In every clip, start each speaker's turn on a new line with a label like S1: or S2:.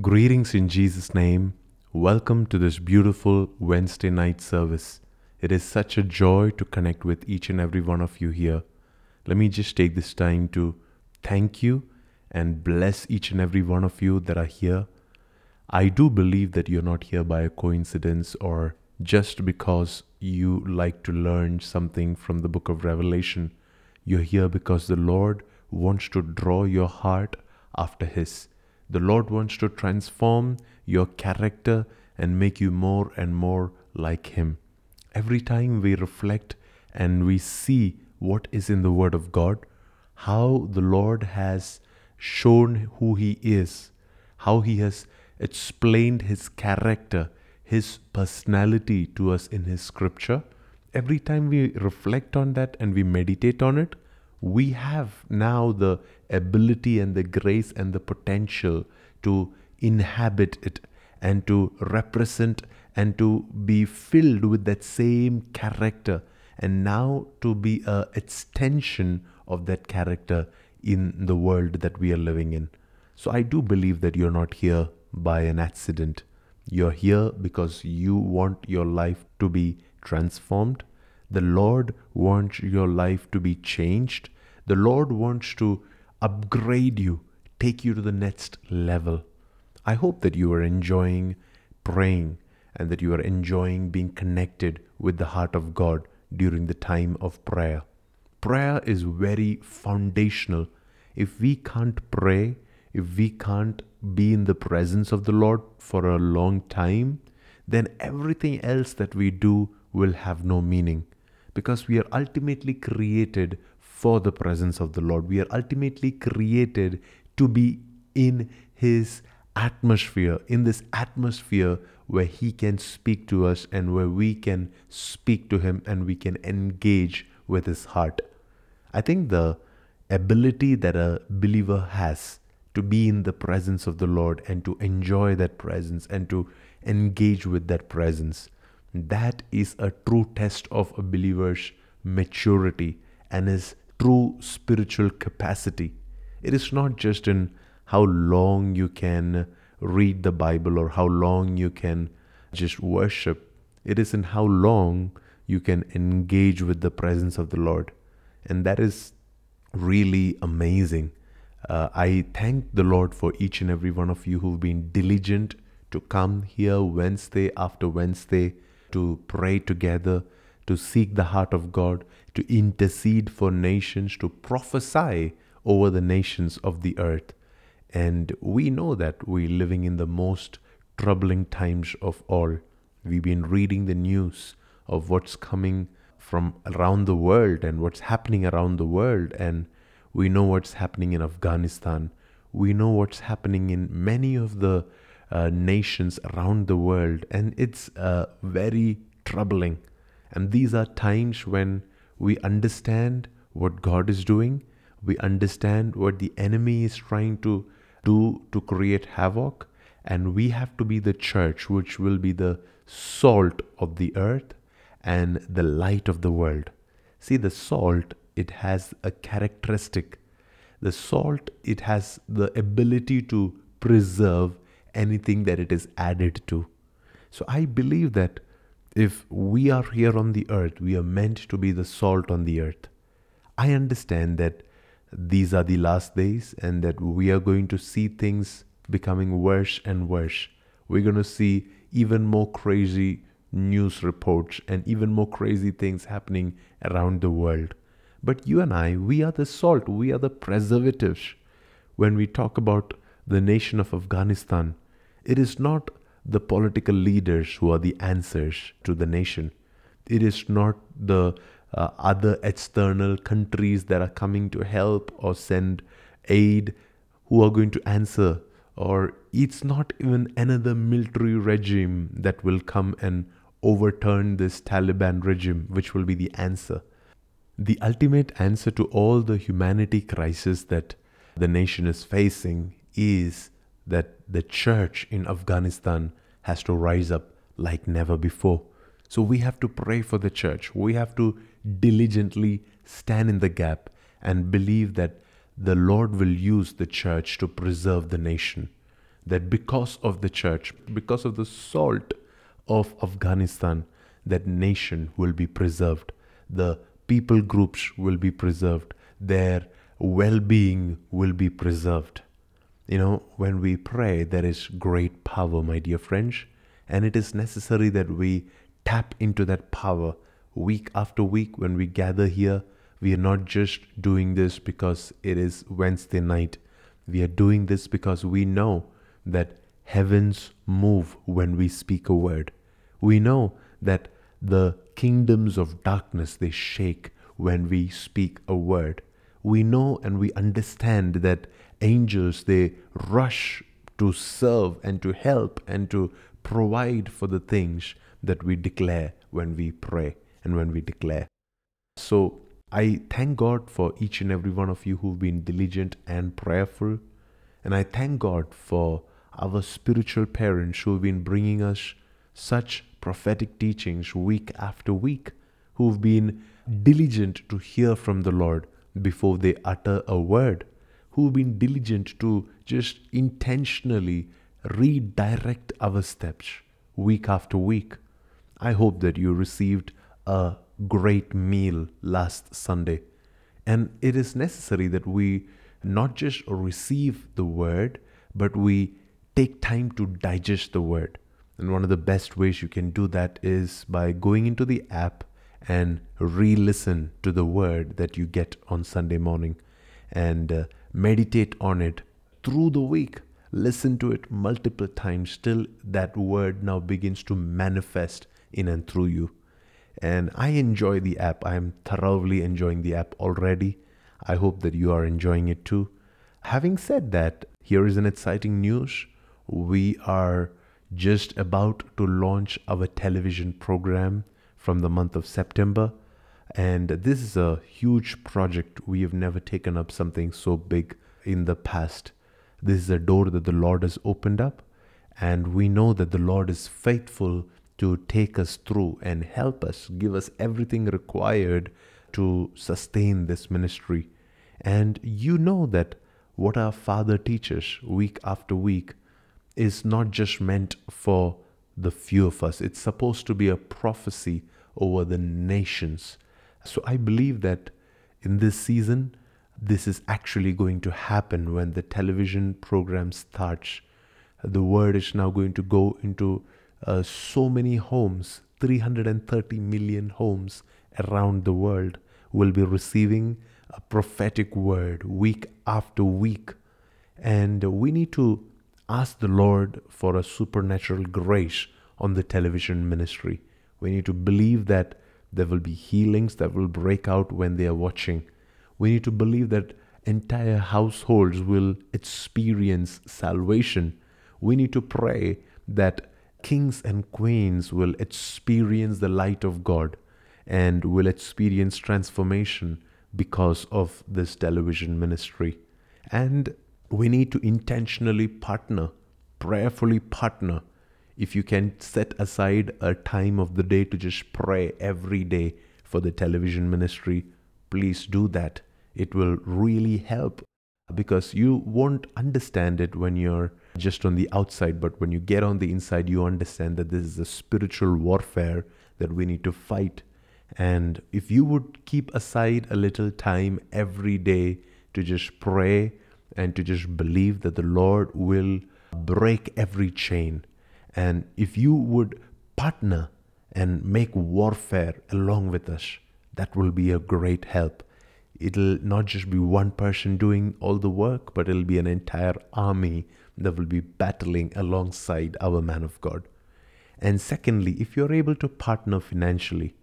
S1: Greetings in Jesus' name. Welcome to this beautiful Wednesday night service. It is such a joy to connect with each and every one of you here. Let me just take this time to thank you and bless each and every one of you that are here. I do believe that you're not here by a coincidence or just because you like to learn something from the book of Revelation. You're here because the Lord wants to draw your heart after His. The Lord wants to transform your character and make you more and more like Him. Every time we reflect and we see what is in the Word of God, how the Lord has shown who He is, how He has explained His character, His personality to us in His scripture, every time we reflect on that and we meditate on it, we have now the ability and the grace and the potential to inhabit it and to represent and to be filled with that same character and now to be a extension of that character in the world that we are living in. So i do believe that you're not here by an accident. You're here because you want your life to be transformed the Lord wants your life to be changed. The Lord wants to upgrade you, take you to the next level. I hope that you are enjoying praying and that you are enjoying being connected with the heart of God during the time of prayer. Prayer is very foundational. If we can't pray, if we can't be in the presence of the Lord for a long time, then everything else that we do will have no meaning because we are ultimately created for the presence of the Lord. We are ultimately created to be in His atmosphere, in this atmosphere where He can speak to us and where we can speak to Him and we can engage with His heart. I think the ability that a believer has to be in the presence of the Lord and to enjoy that presence and to engage with that presence that is a true test of a believer's maturity and his true spiritual capacity. It is not just in how long you can read the Bible or how long you can just worship. It is in how long you can engage with the presence of the Lord. And that is really amazing. Uh, I thank the Lord for each and every one of you who've been diligent to come here Wednesday after Wednesday to pray together, to seek the heart of God, to intercede for nations, to prophesy over the nations of the earth. And we know that we're living in the most troubling times of all. We've been reading the news of what's coming from around the world and what's happening around the world. And we know what's happening in Afghanistan. We know what's happening in many of the nations around the world, and it's uh, very troubling. And these are times when we understand what God is doing, we understand what the enemy is trying to do to create havoc, and we have to be the church which will be the salt of the earth and the light of the world. See, the salt, it has a characteristic. The salt, it has the ability to preserve anything that it is added to. So I believe that if we are here on the earth, we are meant to be the salt on the earth. I understand that these are the last days and that we are going to see things becoming worse and worse. We're going to see even more crazy news reports and even more crazy things happening around the world. But you and I, we are the salt, we are the preservatives. When we talk about the nation of Afghanistan, it is not the political leaders who are the answers to the nation. It is not the uh, other external countries that are coming to help or send aid who are going to answer. Or it's not even another military regime that will come and overturn this Taliban regime, which will be the answer. The ultimate answer to all the humanity crisis that the nation is facing is that the church in Afghanistan has to rise up like never before. So we have to pray for the church. We have to diligently stand in the gap and believe that the Lord will use the church to preserve the nation. that because of the church, because of the salt of Afghanistan, that nation will be preserved. The people groups will be preserved. Their well being will be preserved. You know, when we pray, there is great power, my dear friends, and it is necessary that we tap into that power week after week when we gather here. We are not just doing this because it is Wednesday night. We are doing this because we know that heavens move when we speak a word. We know that the kingdoms of darkness they shake when we speak a word. We know and we understand that angels they rush to serve and to help and to provide for the things that we declare when we pray and when we declare. So I thank God for each and every one of you who've been diligent and prayerful. And I thank God for our spiritual parents who've been bringing us such prophetic teachings week after week, who've been diligent to hear from the Lord before they utter a word, who've been diligent to just intentionally redirect our steps week after week. I hope that you received a great meal last Sunday. And it is necessary that we not just receive the word, but we take time to digest the word. And one of the best ways you can do that is by going into the app and re listen to the word that you get on Sunday morning and uh, meditate on it through the week. Listen to it multiple times till that word now begins to manifest in and through you. And I enjoy the app. I am thoroughly enjoying the app already. I hope that you are enjoying it too. Having said that, here is an exciting news. We are just about to launch our television program from the month of September. And this is a huge project. We have never taken up something so big in the past. This is a door that the Lord has opened up. And we know that the Lord is faithful to take us through and help us, give us everything required to sustain this ministry. And you know that what our Father teaches week after week is not just meant for the few of us, it's supposed to be a prophecy over the nations. So I believe that in this season, this is actually going to happen when the television program starts. The word is now going to go into uh, so many homes, 330 million homes around the world will be receiving a prophetic word week after week. And we need to ask the Lord for a supernatural grace on the television ministry. We need to believe that there will be healings that will break out when they are watching. We need to believe that entire households will experience salvation. We need to pray that kings and queens will experience the light of God and will experience transformation because of this television ministry. And we need to intentionally partner, prayerfully partner if you can set aside a time of the day to just pray every day for the television ministry, please do that. It will really help because you won't understand it when you're just on the outside, but when you get on the inside, you understand that this is a spiritual warfare that we need to fight. And if you would keep aside a little time every day to just pray and to just believe that the Lord will break every chain, and if you would partner and make warfare along with us, that will be a great help. It'll not just be one person doing all the work, but it'll be an entire army that will be battling alongside our man of God. And secondly, if you're able to partner financially,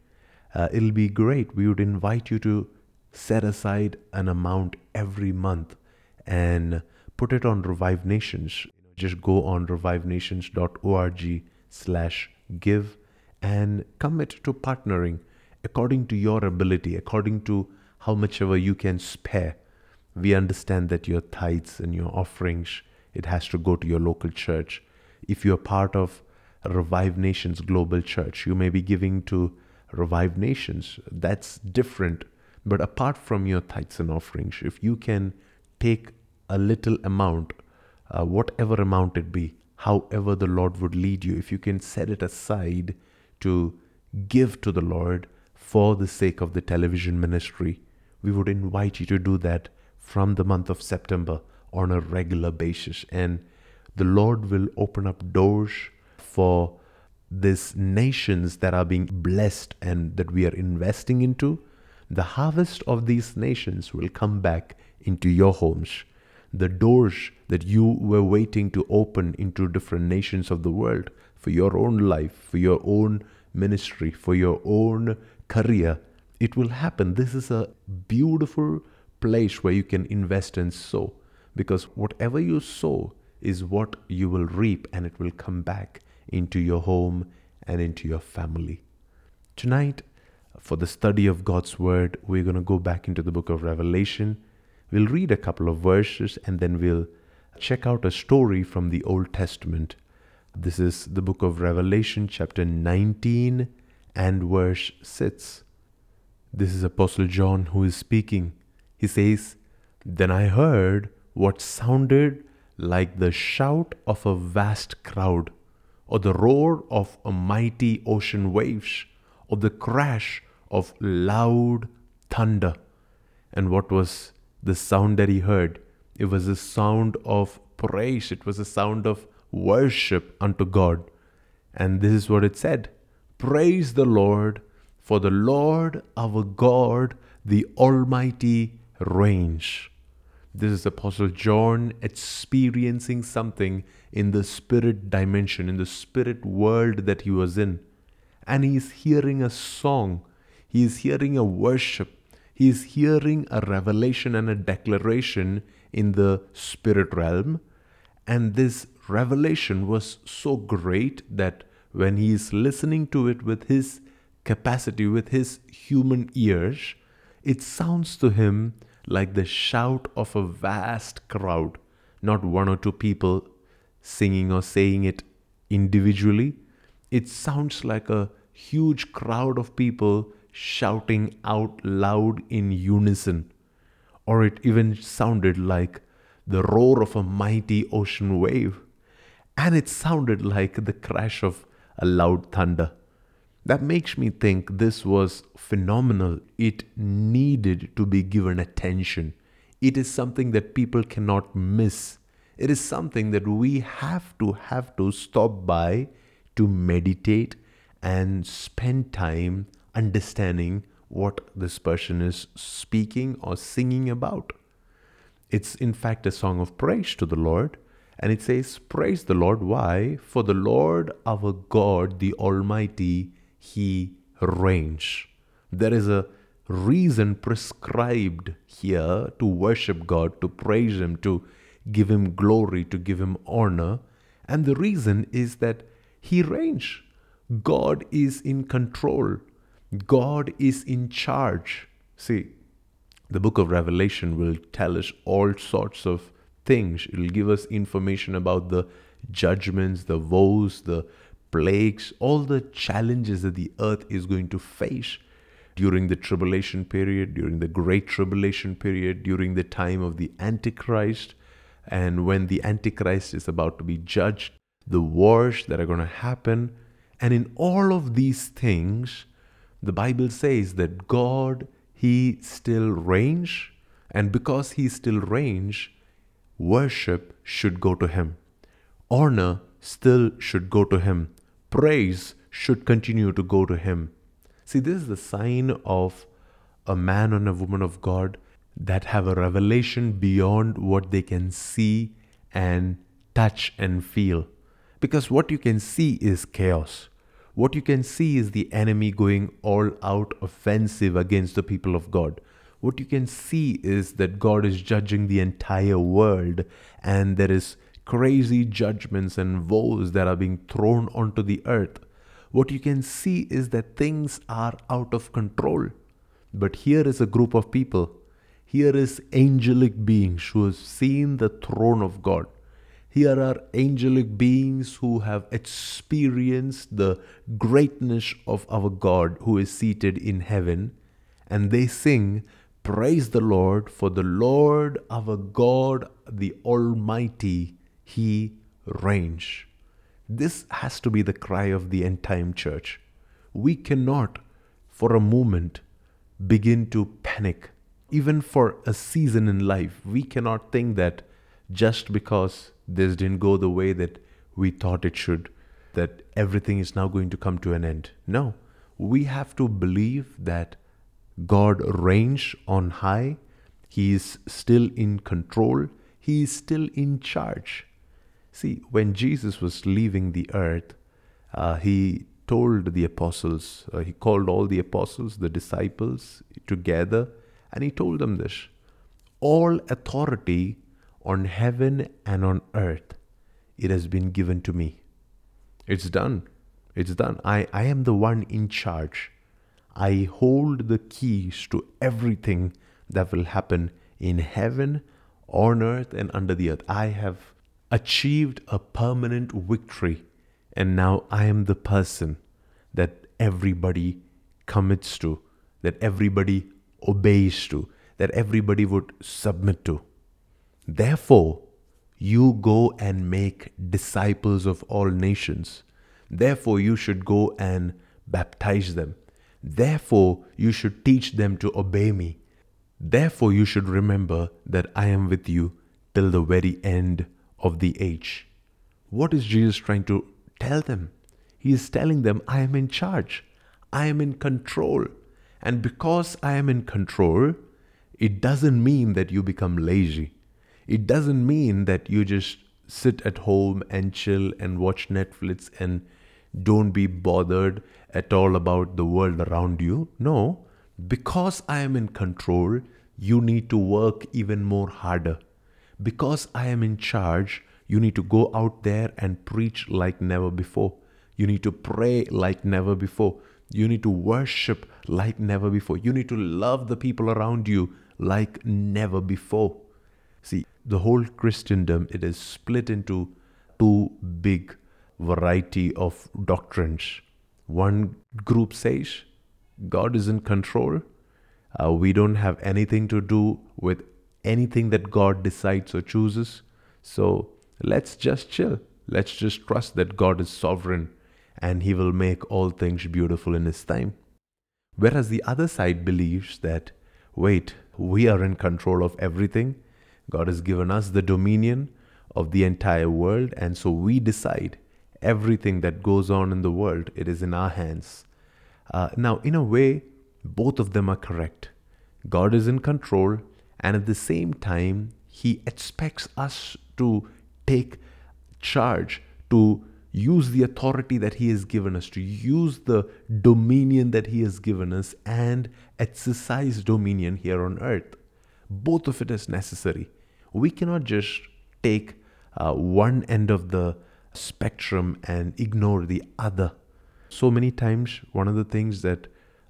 S1: uh, it'll be great. We would invite you to set aside an amount every month and put it on Revive Nations just go on revivenations.org slash give and commit to partnering according to your ability, according to how much ever you can spare. We understand that your tithes and your offerings, it has to go to your local church. If you're part of Revive Nations Global Church, you may be giving to Revive Nations. That's different. But apart from your tithes and offerings, if you can take a little amount uh, whatever amount it be, however the Lord would lead you, if you can set it aside to give to the Lord for the sake of the television ministry, we would invite you to do that from the month of September on a regular basis. And the Lord will open up doors for these nations that are being blessed and that we are investing into. The harvest of these nations will come back into your homes. The doors that you were waiting to open into different nations of the world for your own life, for your own ministry, for your own career, it will happen. This is a beautiful place where you can invest and sow because whatever you sow is what you will reap and it will come back into your home and into your family. Tonight, for the study of God's Word, we're going to go back into the book of Revelation. We'll read a couple of verses and then we'll check out a story from the Old Testament. This is the book of Revelation, chapter 19 and verse 6. This is Apostle John who is speaking. He says, Then I heard what sounded like the shout of a vast crowd, or the roar of a mighty ocean waves, or the crash of loud thunder. And what was the sound that he heard? It was a sound of praise, it was a sound of worship unto God. And this is what it said Praise the Lord, for the Lord our God, the Almighty, reigns. This is Apostle John experiencing something in the spirit dimension, in the spirit world that he was in. And he is hearing a song, he is hearing a worship, he is hearing a revelation and a declaration in the spirit realm. And this revelation was so great that when he is listening to it with his capacity, with his human ears, it sounds to him like the shout of a vast crowd, not one or two people singing or saying it individually. It sounds like a huge crowd of people shouting out loud in unison. Or it even sounded like the roar of a mighty ocean wave. And it sounded like the crash of a loud thunder. That makes me think this was phenomenal. It needed to be given attention. It is something that people cannot miss. It is something that we have to have to stop by to meditate and spend time understanding what this person is speaking or singing about. It's in fact a song of praise to the Lord. And it says, Praise the Lord. Why? For the Lord our God, the Almighty, he reigns. There is a reason prescribed here to worship God, to praise Him, to give Him glory, to give Him honor. And the reason is that He reigns. God is in control. God is in charge. See, the book of Revelation will tell us all sorts of things. It will give us information about the judgments, the woes, the plagues, all the challenges that the earth is going to face during the tribulation period, during the great tribulation period, during the time of the Antichrist, and when the Antichrist is about to be judged, the wars that are going to happen. And in all of these things, the Bible says that God, He still reigns, and because He still reigns, worship should go to Him. Honor still should go to Him praise should continue to go to Him. See, this is the sign of a man and a woman of God that have a revelation beyond what they can see and touch and feel. Because what you can see is chaos. What you can see is the enemy going all out offensive against the people of God. What you can see is that God is judging the entire world and there is crazy judgments and woes that are being thrown onto the earth, what you can see is that things are out of control. But here is a group of people. Here is angelic beings who have seen the throne of God. Here are angelic beings who have experienced the greatness of our God who is seated in heaven. And they sing, Praise the Lord, for the Lord our God, the Almighty, he reigns. This has to be the cry of the end time church. We cannot, for a moment, begin to panic. Even for a season in life, we cannot think that just because this didn't go the way that we thought it should, that everything is now going to come to an end. No, we have to believe that God reigns on high, He is still in control, He is still in charge. See, when Jesus was leaving the earth, uh, He told the apostles, uh, He called all the apostles, the disciples together, and He told them this All authority on heaven and on earth, it has been given to me. It's done. It's done. I, I am the one in charge. I hold the keys to everything that will happen in heaven, on earth, and under the earth. I have achieved a permanent victory, and now I am the person that everybody commits to, that everybody obeys to, that everybody would submit to. Therefore, you go and make disciples of all nations. Therefore, you should go and baptize them. Therefore, you should teach them to obey me. Therefore, you should remember that I am with you till the very end of the age. What is Jesus trying to tell them? He is telling them, I am in charge, I am in control. And because I am in control, it doesn't mean that you become lazy. It doesn't mean that you just sit at home and chill and watch Netflix and don't be bothered at all about the world around you. No, because I am in control, you need to work even more harder. Because I am in charge, you need to go out there and preach like never before. You need to pray like never before. You need to worship like never before. You need to love the people around you like never before. See, the whole Christendom it is split into two big variety of doctrines. One group says God is in control. Uh, we don't have anything to do with anything that God decides or chooses. So let's just chill. Let's just trust that God is sovereign and He will make all things beautiful in His time. Whereas the other side believes that, wait, we are in control of everything God has given us the dominion of the entire world, and so we decide everything that goes on in the world. It is in our hands. Uh, now, in a way, both of them are correct. God is in control, and at the same time, He expects us to take charge, to use the authority that He has given us, to use the dominion that He has given us, and exercise dominion here on earth. Both of it is necessary we cannot just take uh, one end of the spectrum and ignore the other. So many times, one of the things that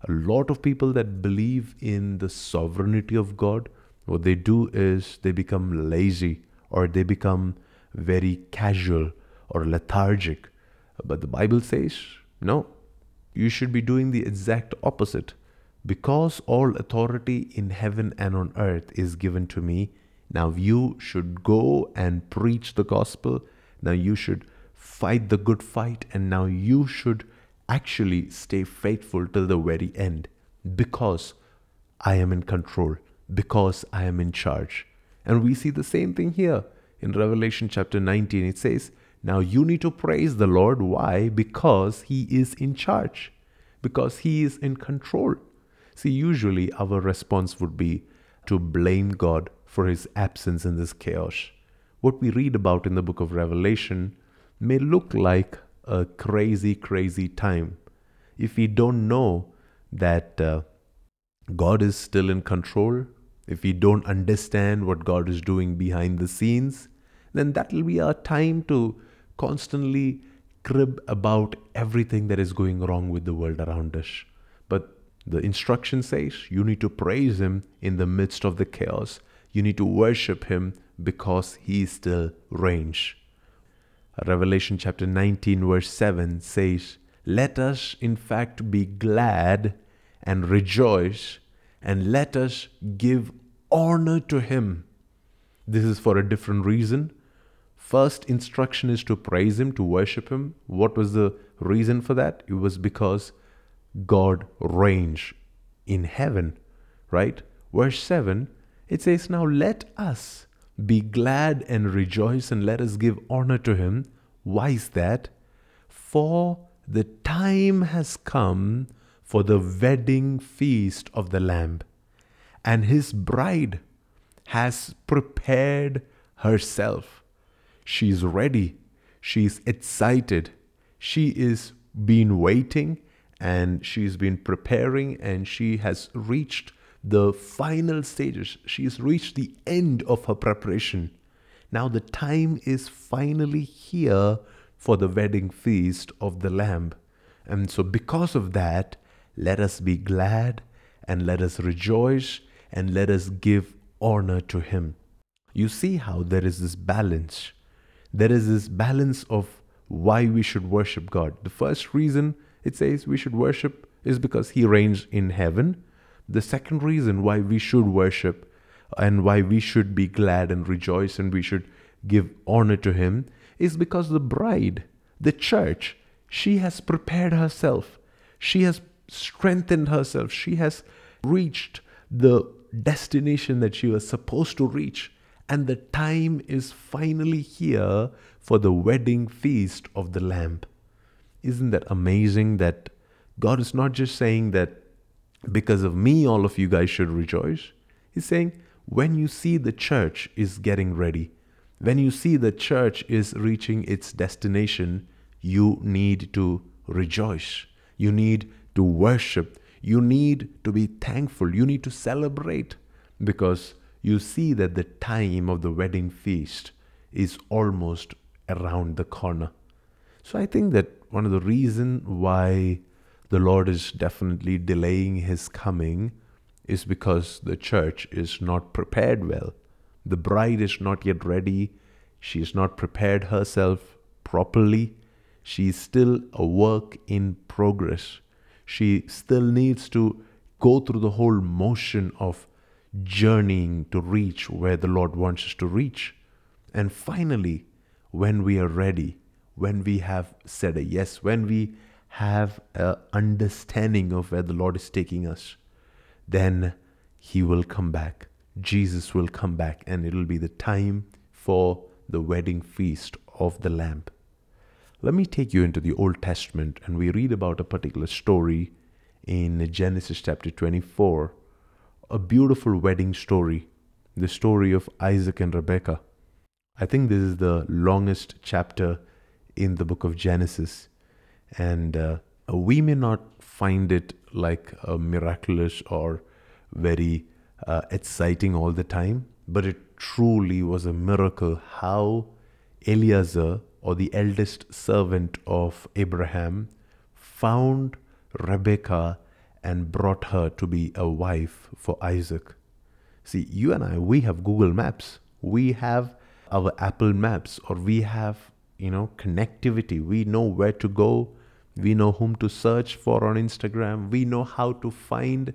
S1: a lot of people that believe in the sovereignty of God, what they do is they become lazy or they become very casual or lethargic. But the Bible says, no, you should be doing the exact opposite. Because all authority in heaven and on earth is given to me, now you should go and preach the gospel. Now you should fight the good fight. And now you should actually stay faithful till the very end because I am in control, because I am in charge. And we see the same thing here in Revelation chapter 19. It says, Now you need to praise the Lord. Why? Because He is in charge, because He is in control. See, usually our response would be to blame God for his absence in this chaos. What we read about in the book of Revelation may look like a crazy, crazy time. If we don't know that uh, God is still in control, if we don't understand what God is doing behind the scenes, then that will be our time to constantly crib about everything that is going wrong with the world around us. But the instruction says you need to praise Him in the midst of the chaos. You need to worship him because he still reigns. Revelation chapter 19, verse 7 says, Let us in fact be glad and rejoice, and let us give honor to him. This is for a different reason. first instruction is to praise Him, to worship Him. What was the reason for that? It was because God reigns in heaven, right? Verse 7, it says, Now let us be glad and rejoice and let us give honor to Him. Why is that? For the time has come for the wedding feast of the Lamb, and His bride has prepared herself. She's ready. She's excited. She is been waiting and she's been preparing and she has reached the final stages. She's reached the end of her preparation. Now the time is finally here for the wedding feast of the Lamb. And so, because of that, let us be glad and let us rejoice and let us give honor to Him. You see how there is this balance. There is this balance of why we should worship God. The first reason it says we should worship is because He reigns in heaven. The second reason why we should worship and why we should be glad and rejoice and we should give honor to Him is because the bride, the church, she has prepared herself. She has strengthened herself. She has reached the destination that she was supposed to reach. And the time is finally here for the wedding feast of the Lamb. Isn't that amazing that God is not just saying that because of me, all of you guys should rejoice? He's saying, when you see the church is getting ready, when you see the church is reaching its destination, you need to rejoice. You need to worship. You need to be thankful. You need to celebrate because you see that the time of the wedding feast is almost around the corner. So I think that one of the reasons why the Lord is definitely delaying his coming is because the church is not prepared well. The bride is not yet ready. She has not prepared herself properly. She is still a work in progress. She still needs to go through the whole motion of journeying to reach where the Lord wants us to reach. And finally, when we are ready, when we have said a yes, when we have an understanding of where the Lord is taking us, then He will come back. Jesus will come back, and it'll be the time for the wedding feast of the Lamb. Let me take you into the Old Testament and we read about a particular story in Genesis chapter 24, a beautiful wedding story, the story of Isaac and Rebekah. I think this is the longest chapter in the book of Genesis, and uh, we may not find it like miraculous or very uh, exciting all the time, but it truly was a miracle how Eliezer or the eldest servant of Abraham, found Rebekah and brought her to be a wife for Isaac. See, you and I, we have Google Maps. We have our Apple Maps, or we have, you know, connectivity. We know where to go. We know whom to search for on Instagram. We know how to find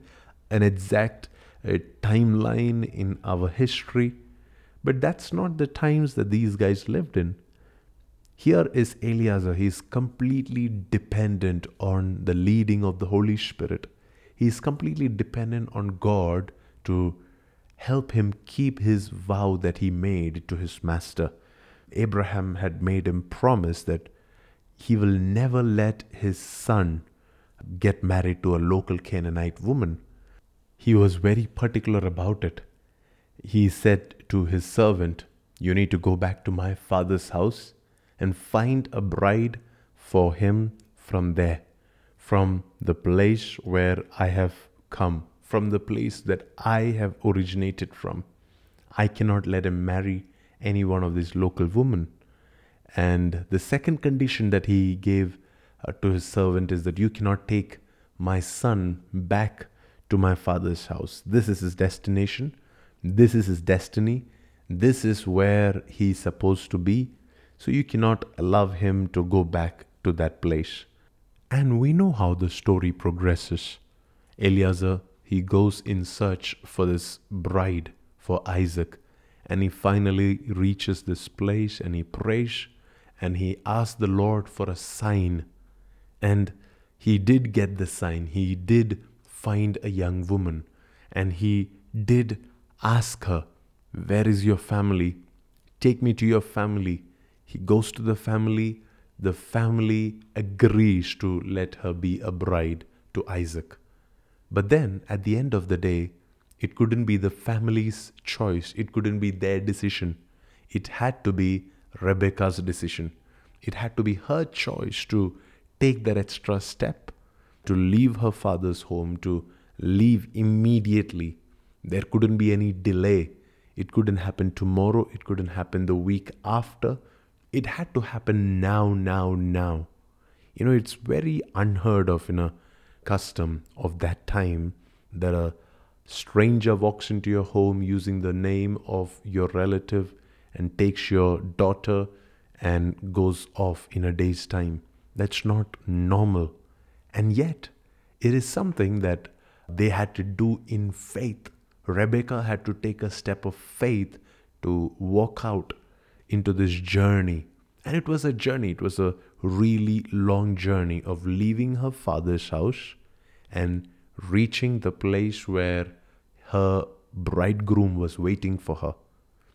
S1: an exact uh, timeline in our history. But that's not the times that these guys lived in. Here is Eliezer. He's completely dependent on the leading of the Holy Spirit. He's completely dependent on God to help him keep his vow that he made to his master. Abraham had made him promise that he will never let his son get married to a local Canaanite woman. He was very particular about it. He said to his servant, You need to go back to my father's house and find a bride for him from there, from the place where I have come, from the place that I have originated from. I cannot let him marry any one of these local women. And the second condition that he gave uh, to his servant is that you cannot take my son back to my father's house. This is his destination. This is his destiny. This is where he's supposed to be. So you cannot allow him to go back to that place. And we know how the story progresses. Eliezer, he goes in search for this bride for Isaac. And he finally reaches this place and he prays and he asks the Lord for a sign. And he did get the sign. He did find a young woman and he did ask her, Where is your family? Take me to your family. He goes to the family. The family agrees to let her be a bride to Isaac. But then, at the end of the day, it couldn't be the family's choice, it couldn't be their decision. It had to be Rebecca's decision. It had to be her choice to take that extra step, to leave her father's home, to leave immediately. There couldn't be any delay. It couldn't happen tomorrow, it couldn't happen the week after. It had to happen now, now, now. You know, it's very unheard of in a custom of that time that a stranger walks into your home using the name of your relative and takes your daughter and goes off in a day's time. That's not normal. And yet, it is something that they had to do in faith. Rebecca had to take a step of faith to walk out into this journey. And it was a journey, it was a really long journey of leaving her father's house and reaching the place where her bridegroom was waiting for her.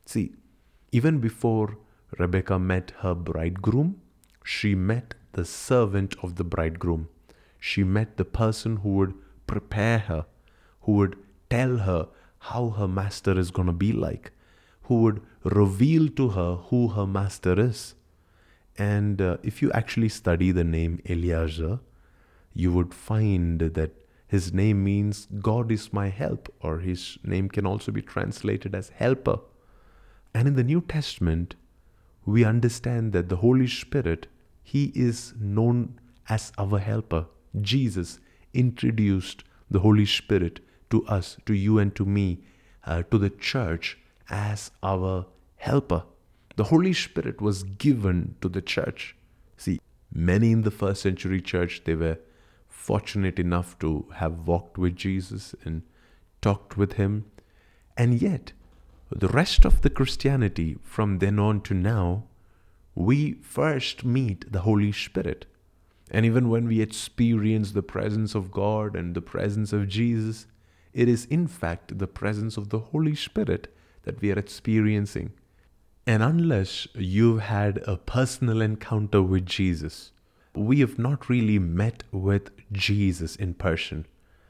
S1: See, even before Rebecca met her bridegroom, she met the servant of the bridegroom. She met the person who would prepare her, who would tell her how her master is going to be like, who would reveal to her who her master is. And uh, if you actually study the name Eliezer, you would find that his name means God is my help, or his name can also be translated as helper. And in the New Testament, we understand that the Holy Spirit, he is known as our helper. Jesus introduced the Holy Spirit to us, to you and to me, uh, to the church as our helper. The Holy Spirit was given to the church. See, many in the first century church, they were fortunate enough to have walked with Jesus and talked with him. And yet, the rest of the Christianity from then on to now, we first meet the Holy Spirit. And even when we experience the presence of God and the presence of Jesus, it is in fact the presence of the Holy Spirit that we are experiencing. And unless you've had a personal encounter with Jesus, we have not really met with Jesus in person.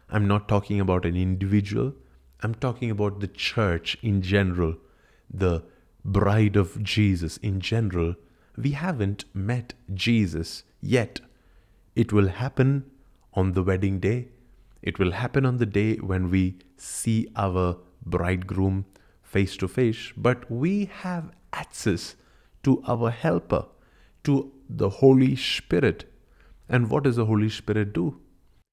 S1: I'm not talking about an individual, I'm talking about the church in general, the bride of Jesus in general. We haven't met Jesus yet. It will happen on the wedding day. It will happen on the day when we see our bridegroom face to face, but we have access to our helper, to the Holy Spirit. And what does the Holy Spirit do?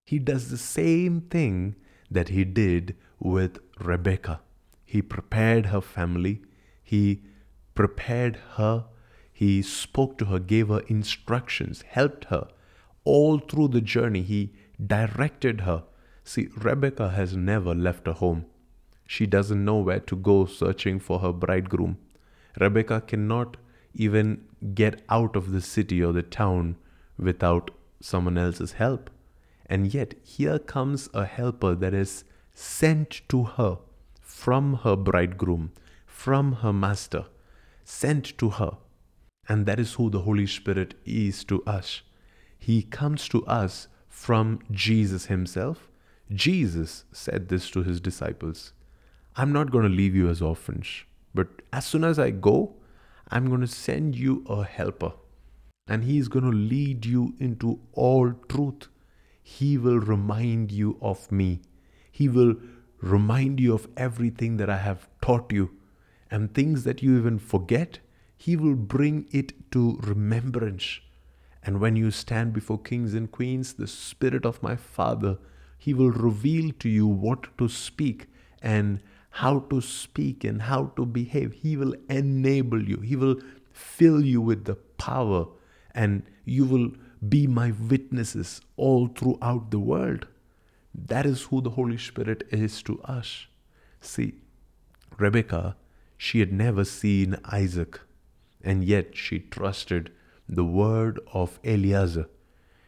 S1: He does the same thing that he did with Rebecca. He prepared her family, he prepared her, he spoke to her, gave her instructions, helped her. All through the journey, he directed her. See, Rebecca has never left her home. She doesn't know where to go searching for her bridegroom. Rebecca cannot even get out of the city or the town without someone else's help. And yet, here comes a helper that is sent to her from her bridegroom, from her master, sent to her. And that is who the Holy Spirit is to us. He comes to us from Jesus Himself. Jesus said this to His disciples I'm not going to leave you as orphans, but as soon as I go, I'm going to send you a helper, and he is going to lead you into all truth. He will remind you of me. He will remind you of everything that I have taught you and things that you even forget. He will bring it to remembrance. And when you stand before kings and queens, the Spirit of my Father, He will reveal to you what to speak and how to speak and how to behave. He will enable you, He will fill you with the power, and you will be my witnesses all throughout the world. That is who the Holy Spirit is to us. See, Rebecca, She had never seen Isaac, and yet she trusted the word of Eliezer.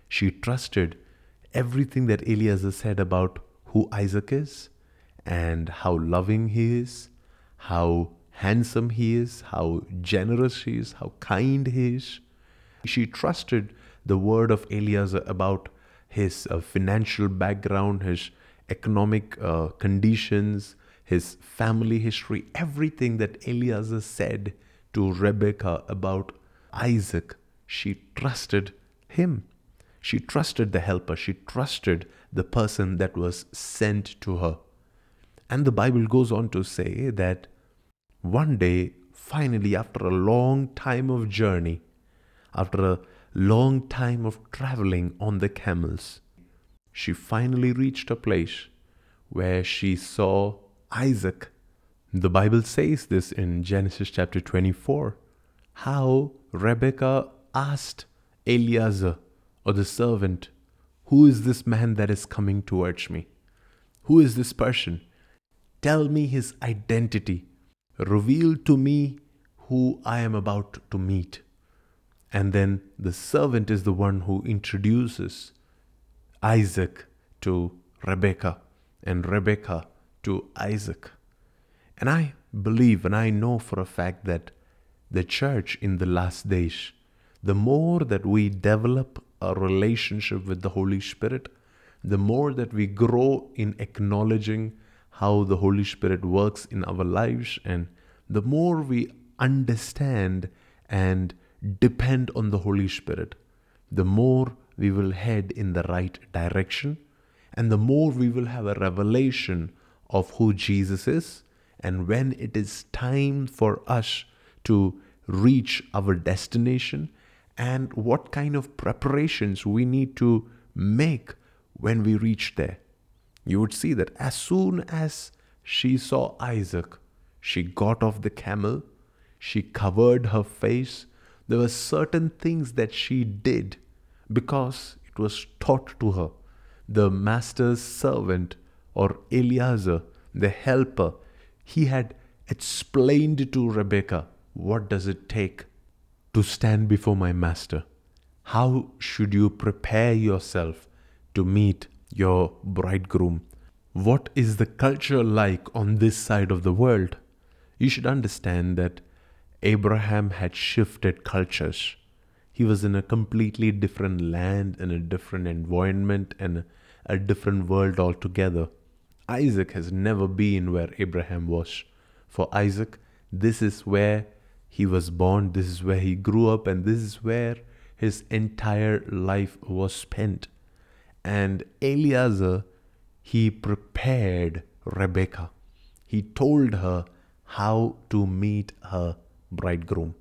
S1: She trusted everything that Eliezer said about who Isaac is and how loving he is, how handsome he is, how generous he is, how kind he is. She trusted the word of Eliezer about his uh, financial background, his economic uh, conditions, his family history, everything that Eliezer said to Rebecca about Isaac, she trusted him. She trusted the helper. She trusted the person that was sent to her. And the Bible goes on to say that one day, finally, after a long time of journey, after a long time of traveling on the camels, she finally reached a place where she saw Isaac. The Bible says this in Genesis chapter 24 how Rebekah asked Eliezer, or the servant, Who is this man that is coming towards me? Who is this person? Tell me his identity. Reveal to me who I am about to meet. And then the servant is the one who introduces Isaac to Rebekah and Rebekah to Isaac. And I believe and I know for a fact that the church in the last days, the more that we develop a relationship with the Holy Spirit, the more that we grow in acknowledging how the Holy Spirit works in our lives, and the more we understand and depend on the Holy Spirit, the more we will head in the right direction, and the more we will have a revelation of who Jesus is, and when it is time for us to reach our destination, and what kind of preparations we need to make when we reach there. You would see that as soon as she saw Isaac, she got off the camel, she covered her face. There were certain things that she did because it was taught to her. The master's servant or Eliezer, the helper, he had explained to Rebecca what does it take to stand before my master? How should you prepare yourself to meet your bridegroom? What is the culture like on this side of the world? You should understand that Abraham had shifted cultures. He was in a completely different land, in a different environment, and a different world altogether. Isaac has never been where Abraham was. For Isaac, this is where he was born, this is where he grew up, and this is where his entire life was spent. And Eliezer, he prepared Rebecca. He told her how to meet her bridegroom.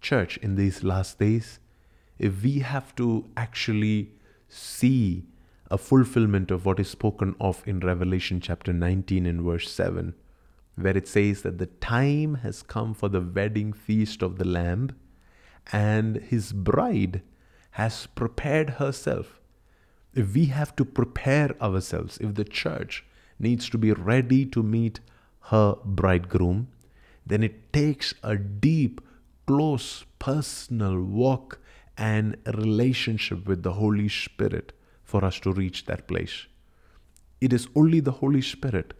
S1: Church, in these last days, if we have to actually see a fulfillment of what is spoken of in Revelation chapter 19 and verse 7, where it says that the time has come for the wedding feast of the Lamb, and his bride has prepared herself. If we have to prepare ourselves, if the church needs to be ready to meet her bridegroom, then it takes a deep, close, personal walk and relationship with the Holy Spirit for us to reach that place. It is only the Holy Spirit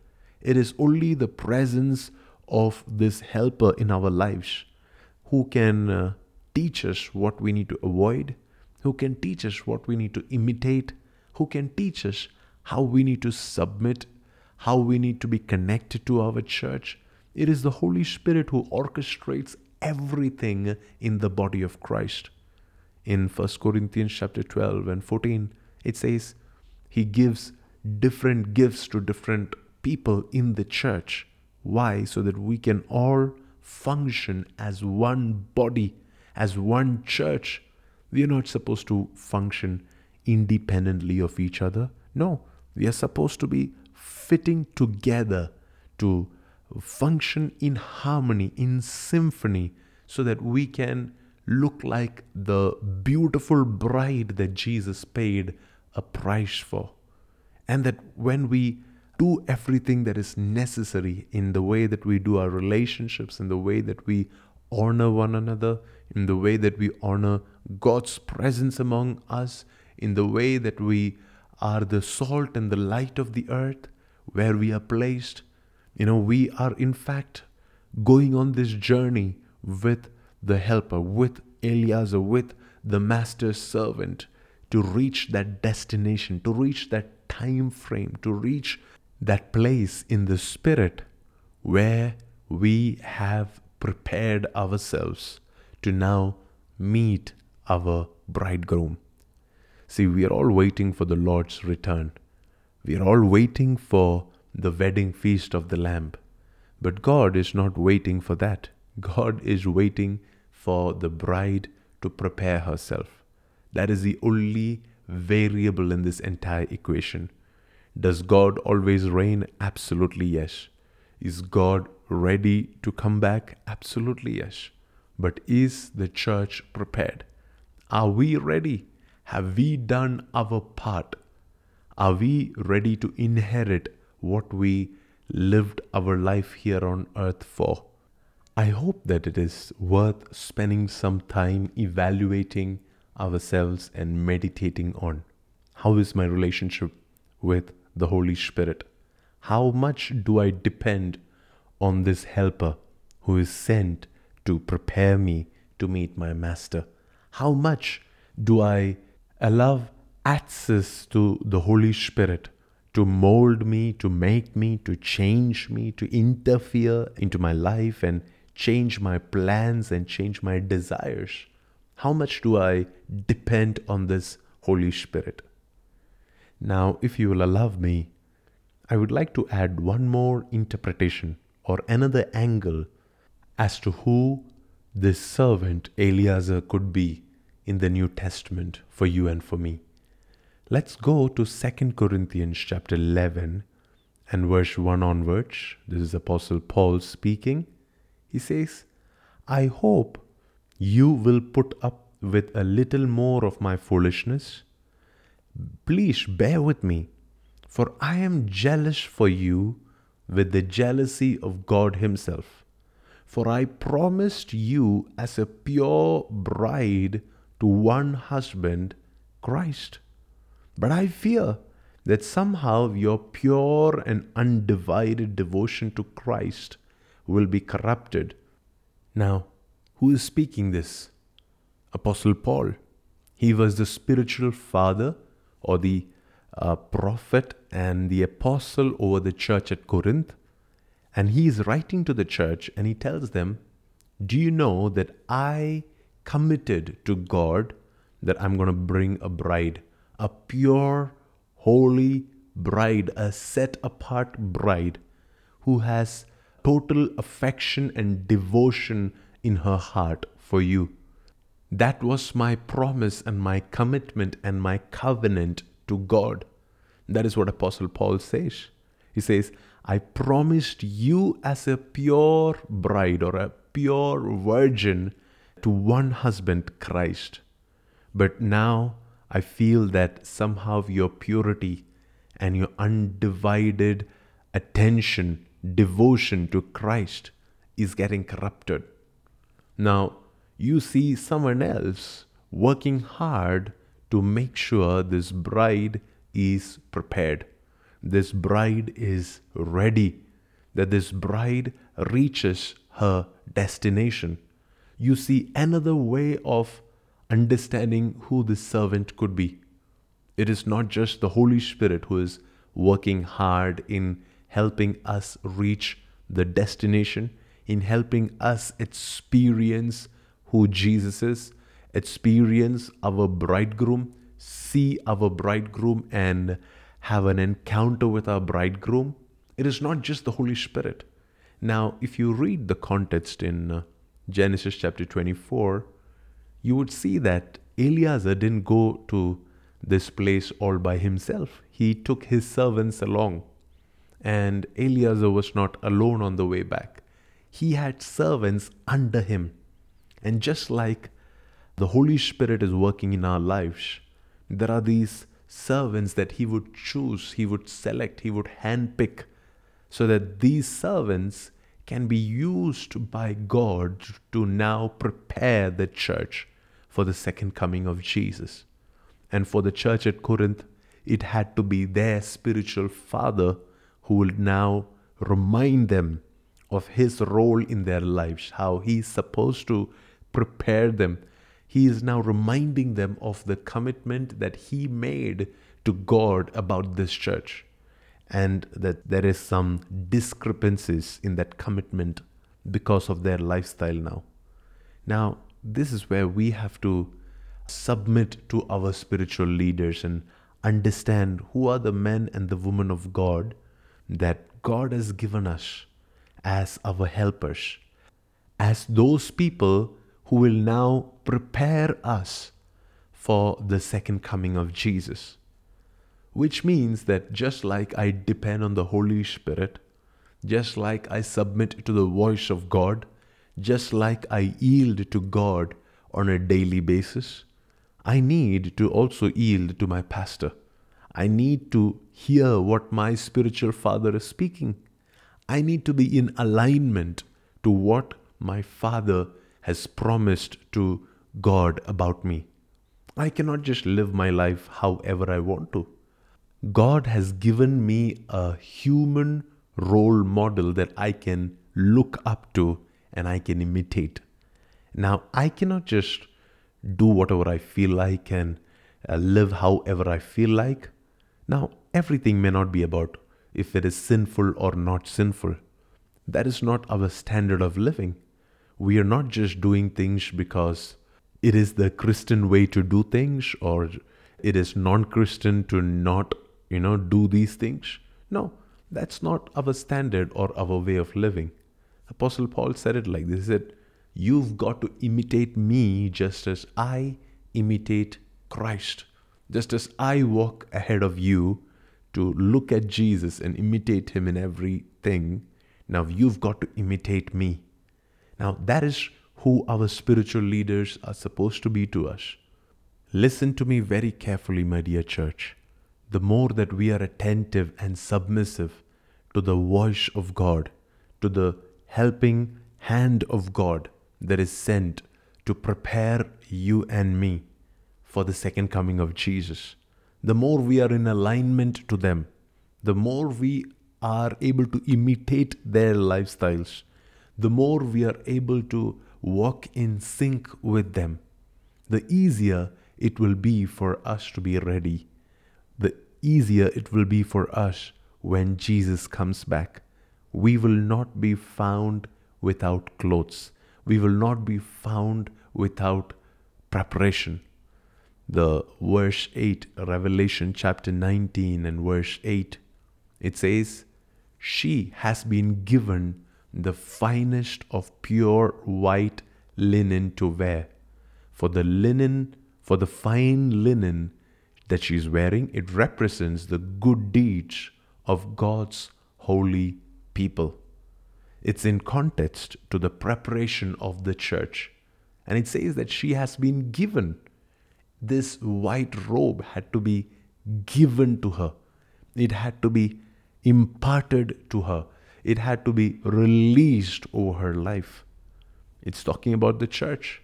S1: it is only the presence of this helper in our lives who can uh, teach us what we need to avoid, who can teach us what we need to imitate, who can teach us how we need to submit, how we need to be connected to our church. It is the Holy Spirit who orchestrates everything in the body of Christ. In 1 Corinthians chapter 12 and 14, it says, He gives different gifts to different people in the church. Why? So that we can all function as one body, as one church. We are not supposed to function independently of each other. No, we are supposed to be fitting together to function in harmony, in symphony, so that we can look like the beautiful bride that Jesus paid a price for. And that when we do everything that is necessary in the way that we do our relationships, in the way that we honor one another, in the way that we honor God's presence among us, in the way that we are the salt and the light of the earth where we are placed. You know, we are in fact going on this journey with the helper, with Eliezer, with the master's servant to reach that destination, to reach that time frame, to reach that place in the spirit where we have prepared ourselves to now meet our bridegroom. See, we are all waiting for the Lord's return. We are all waiting for the wedding feast of the Lamb. But God is not waiting for that. God is waiting for the bride to prepare herself. That is the only variable in this entire equation. Does God always reign? Absolutely yes. Is God ready to come back? Absolutely yes. But is the church prepared? Are we ready? Have we done our part? Are we ready to inherit what we lived our life here on earth for? I hope that it is worth spending some time evaluating ourselves and meditating on how is my relationship with the Holy Spirit? How much do I depend on this helper who is sent to prepare me to meet my master? How much do I allow access to the Holy Spirit to mold me, to make me, to change me, to interfere into my life and change my plans and change my desires? How much do I depend on this Holy Spirit? Now, if you will allow me, I would like to add one more interpretation or another angle as to who this servant Eliezer could be in the New Testament for you and for me. Let's go to 2 Corinthians chapter 11 and verse 1 onwards. This is Apostle Paul speaking. He says, I hope you will put up with a little more of my foolishness. Please bear with me, for I am jealous for you with the jealousy of God Himself. For I promised you as a pure bride to one husband, Christ. But I fear that somehow your pure and undivided devotion to Christ will be corrupted. Now, who is speaking this? Apostle Paul. He was the spiritual father or the uh, prophet and the apostle over the church at Corinth. And he is writing to the church and he tells them, Do you know that I committed to God that I'm going to bring a bride, a pure, holy bride, a set apart bride who has total affection and devotion in her heart for you. That was my promise and my commitment and my covenant to God. That is what Apostle Paul says. He says, I promised you as a pure bride or a pure virgin to one husband, Christ. But now I feel that somehow your purity and your undivided attention, devotion to Christ is getting corrupted. Now, you see someone else working hard to make sure this bride is prepared, this bride is ready, that this bride reaches her destination. You see another way of understanding who this servant could be. It is not just the Holy Spirit who is working hard in helping us reach the destination, in helping us experience who Jesus is, experience our bridegroom, see our bridegroom, and have an encounter with our bridegroom. It is not just the Holy Spirit. Now, if you read the context in uh, Genesis chapter 24, you would see that Eliezer didn't go to this place all by himself. He took his servants along. And Eliezer was not alone on the way back. He had servants under him. And just like the Holy Spirit is working in our lives, there are these servants that he would choose, he would select, he would handpick, so that these servants can be used by God to now prepare the church for the second coming of Jesus. And for the church at Corinth, it had to be their spiritual father who will now remind them of his role in their lives, how he's supposed to prepare them. He is now reminding them of the commitment that he made to God about this church and that there is some discrepancies in that commitment because of their lifestyle now. Now, this is where we have to submit to our spiritual leaders and understand who are the men and the women of God that God has given us as our helpers, as those people who will now prepare us for the second coming of Jesus. Which means that just like I depend on the Holy Spirit, just like I submit to the voice of God, just like I yield to God on a daily basis, I need to also yield to my pastor. I need to hear what my spiritual father is speaking. I need to be in alignment to what my father has promised to God about me. I cannot just live my life however I want to. God has given me a human role model that I can look up to and I can imitate. Now, I cannot just do whatever I feel like and uh, live however I feel like. Now, everything may not be about if it is sinful or not sinful. That is not our standard of living. We are not just doing things because it is the Christian way to do things or it is non Christian to not you know, do these things. No, that's not our standard or our way of living. Apostle Paul said it like this He said, You've got to imitate me just as I imitate Christ. Just as I walk ahead of you to look at Jesus and imitate him in everything, now you've got to imitate me. Now, that is who our spiritual leaders are supposed to be to us. Listen to me very carefully, my dear church the more that we are attentive and submissive to the voice of God, to the helping hand of God that is sent to prepare you and me for the second coming of Jesus, the more we are in alignment to them, the more we are able to imitate their lifestyles, the more we are able to walk in sync with them, the easier it will be for us to be ready. Easier it will be for us when Jesus comes back. We will not be found without clothes. We will not be found without preparation. The verse 8, Revelation chapter 19 and verse 8, it says, She has been given the finest of pure white linen to wear. For the linen, for the fine linen that she's wearing, it represents the good deeds of God's holy people. It's in context to the preparation of the church. And it says that she has been given. This white robe had to be given to her, it had to be imparted to her, it had to be released over her life. It's talking about the church.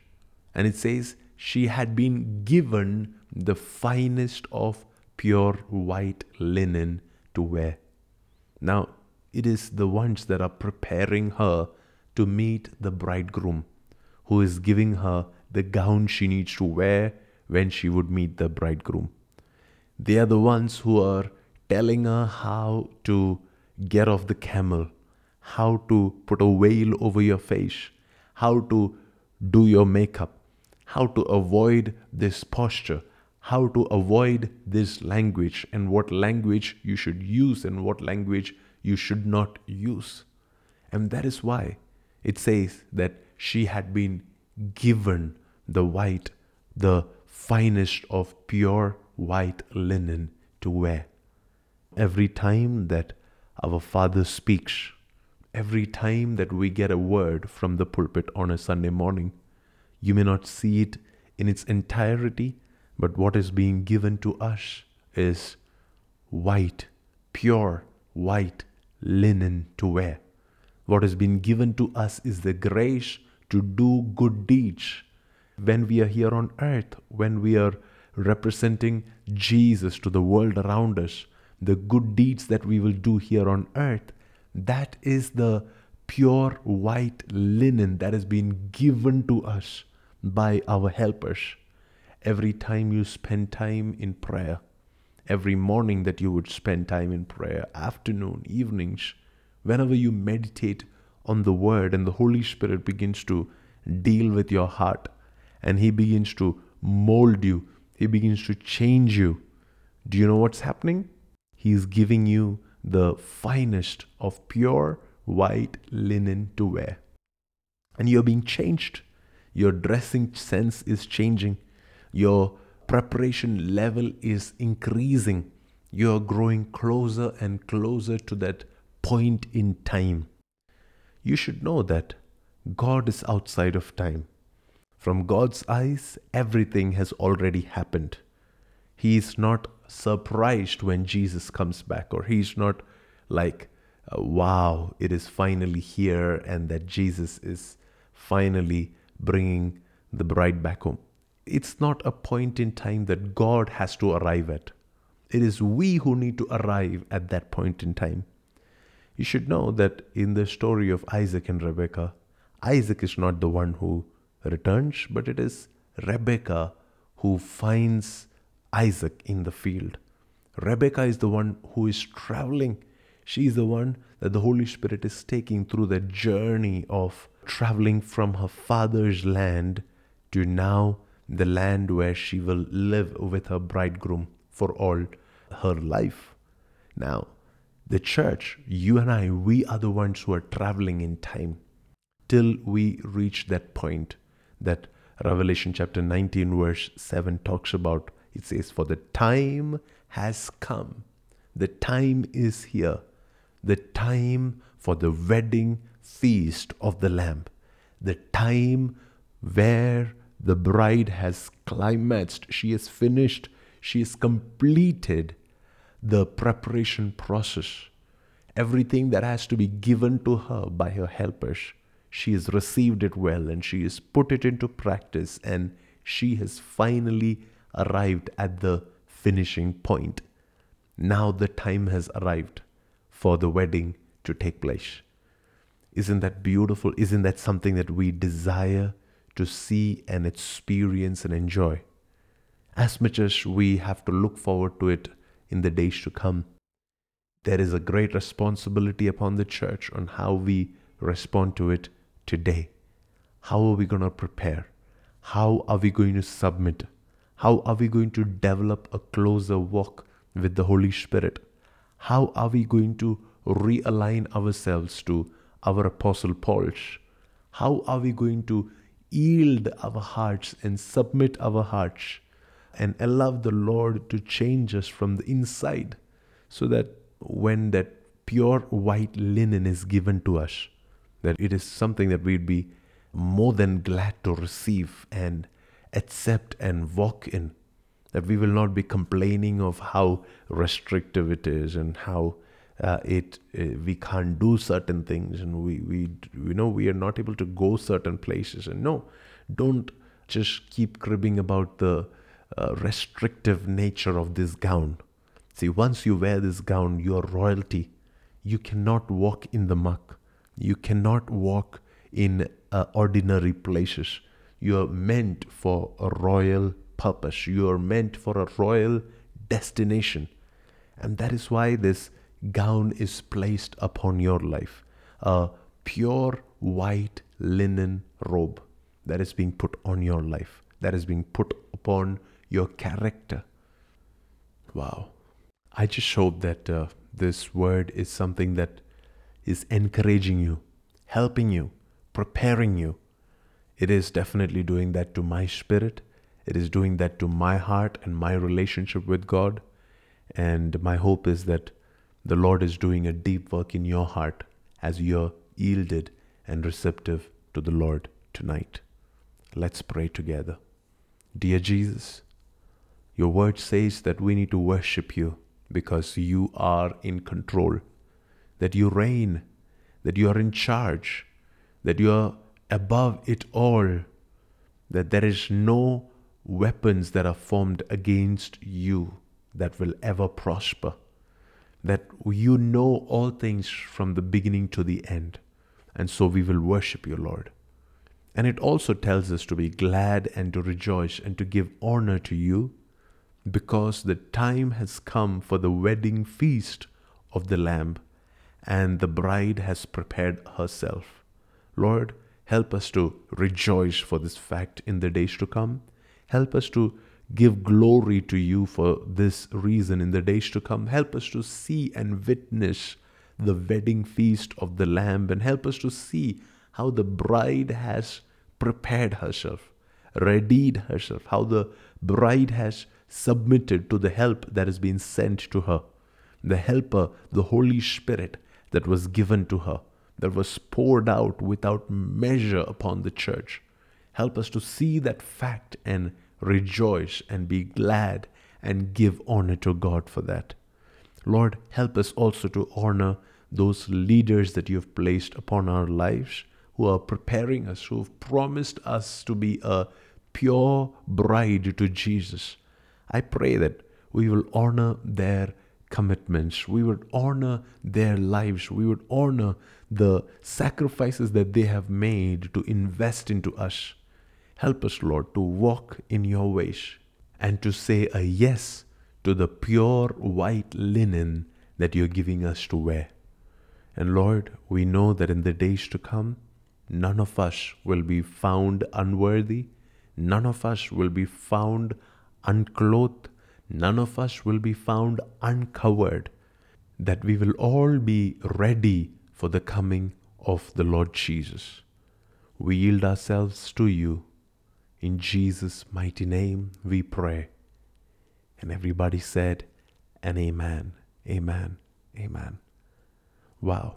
S1: And it says she had been given the finest of pure white linen to wear. Now, it is the ones that are preparing her to meet the bridegroom, who is giving her the gown she needs to wear when she would meet the bridegroom. They are the ones who are telling her how to get off the camel, how to put a veil over your face, how to do your makeup, how to avoid this posture, how to avoid this language and what language you should use and what language you should not use. And that is why it says that she had been given the white, the finest of pure white linen to wear. Every time that our Father speaks, every time that we get a word from the pulpit on a Sunday morning, you may not see it in its entirety, but what is being given to us is white, pure white linen to wear. What has been given to us is the grace to do good deeds. When we are here on earth, when we are representing Jesus to the world around us, the good deeds that we will do here on earth, that is the pure white linen that has been given to us by our helpers. Every time you spend time in prayer, every morning that you would spend time in prayer, afternoon, evenings, whenever you meditate on the word and the Holy Spirit begins to deal with your heart and He begins to mold you, He begins to change you. Do you know what's happening? He is giving you the finest of pure white linen to wear. And you're being changed. Your dressing sense is changing. Your preparation level is increasing. You're growing closer and closer to that point in time. You should know that God is outside of time. From God's eyes, everything has already happened. He is not surprised when Jesus comes back, or He's not like, uh, wow, it is finally here, and that Jesus is finally bringing the bride back home. It's not a point in time that God has to arrive at. It is we who need to arrive at that point in time. You should know that in the story of Isaac and Rebekah, Isaac is not the one who returns, but it is Rebekah who finds Isaac in the field. Rebekah is the one who is traveling. She is the one that the Holy Spirit is taking through the journey of traveling from her father's land to now the land where she will live with her bridegroom for all her life. Now, the church, you and I, we are the ones who are traveling in time till we reach that point that Revelation chapter 19, verse 7 talks about. It says, For the time has come, the time is here, the time for the wedding feast of the Lamb, the time where the bride has climaxed, she is finished, she has completed the preparation process. Everything that has to be given to her by her helpers, she has received it well and she has put it into practice and she has finally arrived at the finishing point. Now the time has arrived for the wedding to take place. Isn't that beautiful? Isn't that something that we desire to see and experience and enjoy? As much as we have to look forward to it in the days to come, there is a great responsibility upon the church on how we respond to it today. How are we going to prepare? How are we going to submit? How are we going to develop a closer walk with the Holy Spirit? How are we going to realign ourselves to our Apostle Paul's? How are we going to yield our hearts and submit our hearts and allow the Lord to change us from the inside so that when that pure white linen is given to us, that it is something that we'd be more than glad to receive and accept and walk in. That we will not be complaining of how restrictive it is and how uh, it uh, we can't do certain things and we we you know we are not able to go certain places. And no don't just keep cribbing about the uh, restrictive nature of this gown. See once you wear this gown you're royalty you cannot walk in the muck. You cannot walk in uh, ordinary places. You are meant for a royal purpose. You are meant for a royal destination. And that is why this gown is placed upon your life a pure white linen robe that is being put on your life, that is being put upon your character. Wow. I just hope that uh, this word is something that is encouraging you, helping you, preparing you. It is definitely doing that to my spirit. It is doing that to my heart and my relationship with God. And my hope is that the Lord is doing a deep work in your heart as you're yielded and receptive to the Lord tonight. Let's pray together. Dear Jesus, Your word says that we need to worship you because you are in control, that you reign, that you are in charge, that you are above it all, that there is no weapons that are formed against you that will ever prosper, that you know all things from the beginning to the end. And so we will worship you, Lord. And it also tells us to be glad and to rejoice and to give honor to you because the time has come for the wedding feast of the Lamb and the bride has prepared herself. Lord, help us to rejoice for this fact in the days to come. Help us to give glory to you for this reason in the days to come. Help us to see and witness the wedding feast of the Lamb and help us to see how the bride has prepared herself, readied herself, how the bride has submitted to the help that has been sent to her. The helper, the Holy Spirit that was given to her, that was poured out without measure upon the church. Help us to see that fact and rejoice and be glad and give honor to God for that. Lord, help us also to honor those leaders that you have placed upon our lives who are preparing us, who have promised us to be a pure bride to Jesus. I pray that we will honor their commitments. We would honor their lives. We would honor the sacrifices that they have made to invest into us. Help us, Lord, to walk in your ways and to say a yes to the pure white linen that you're giving us to wear. And Lord, we know that in the days to come, none of us will be found unworthy, none of us will be found unclothed, none of us will be found uncovered, that we will all be ready for the coming of the Lord Jesus. We yield ourselves to you. In Jesus' mighty name we pray. And everybody said, and amen, amen, amen. Wow.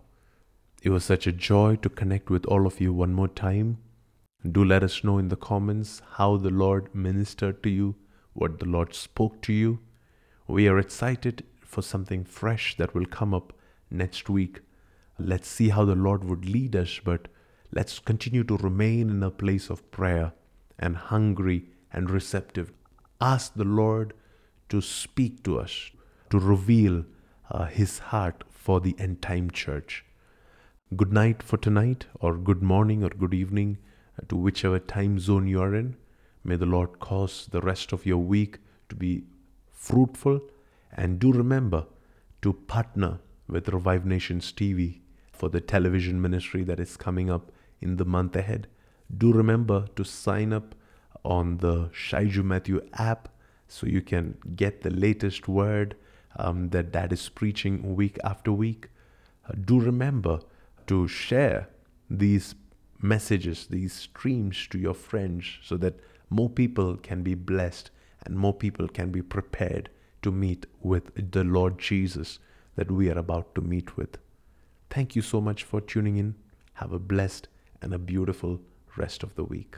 S1: It was such a joy to connect with all of you one more time. Do let us know in the comments how the Lord ministered to you, what the Lord spoke to you. We are excited for something fresh that will come up next week. Let's see how the Lord would lead us, but let's continue to remain in a place of prayer and hungry and receptive. Ask the Lord to speak to us, to reveal uh, His heart for the end time church. Good night for tonight, or good morning, or good evening uh, to whichever time zone you are in. May the Lord cause the rest of your week to be fruitful. And do remember to partner with Revive Nations TV for the television ministry that is coming up in the month ahead. Do remember to sign up on the Shaiju Matthew app so you can get the latest word um, that Dad is preaching week after week. Uh, do remember to share these messages, these streams to your friends so that more people can be blessed and more people can be prepared to meet with the Lord Jesus that we are about to meet with. Thank you so much for tuning in. Have a blessed and a beautiful rest of the week.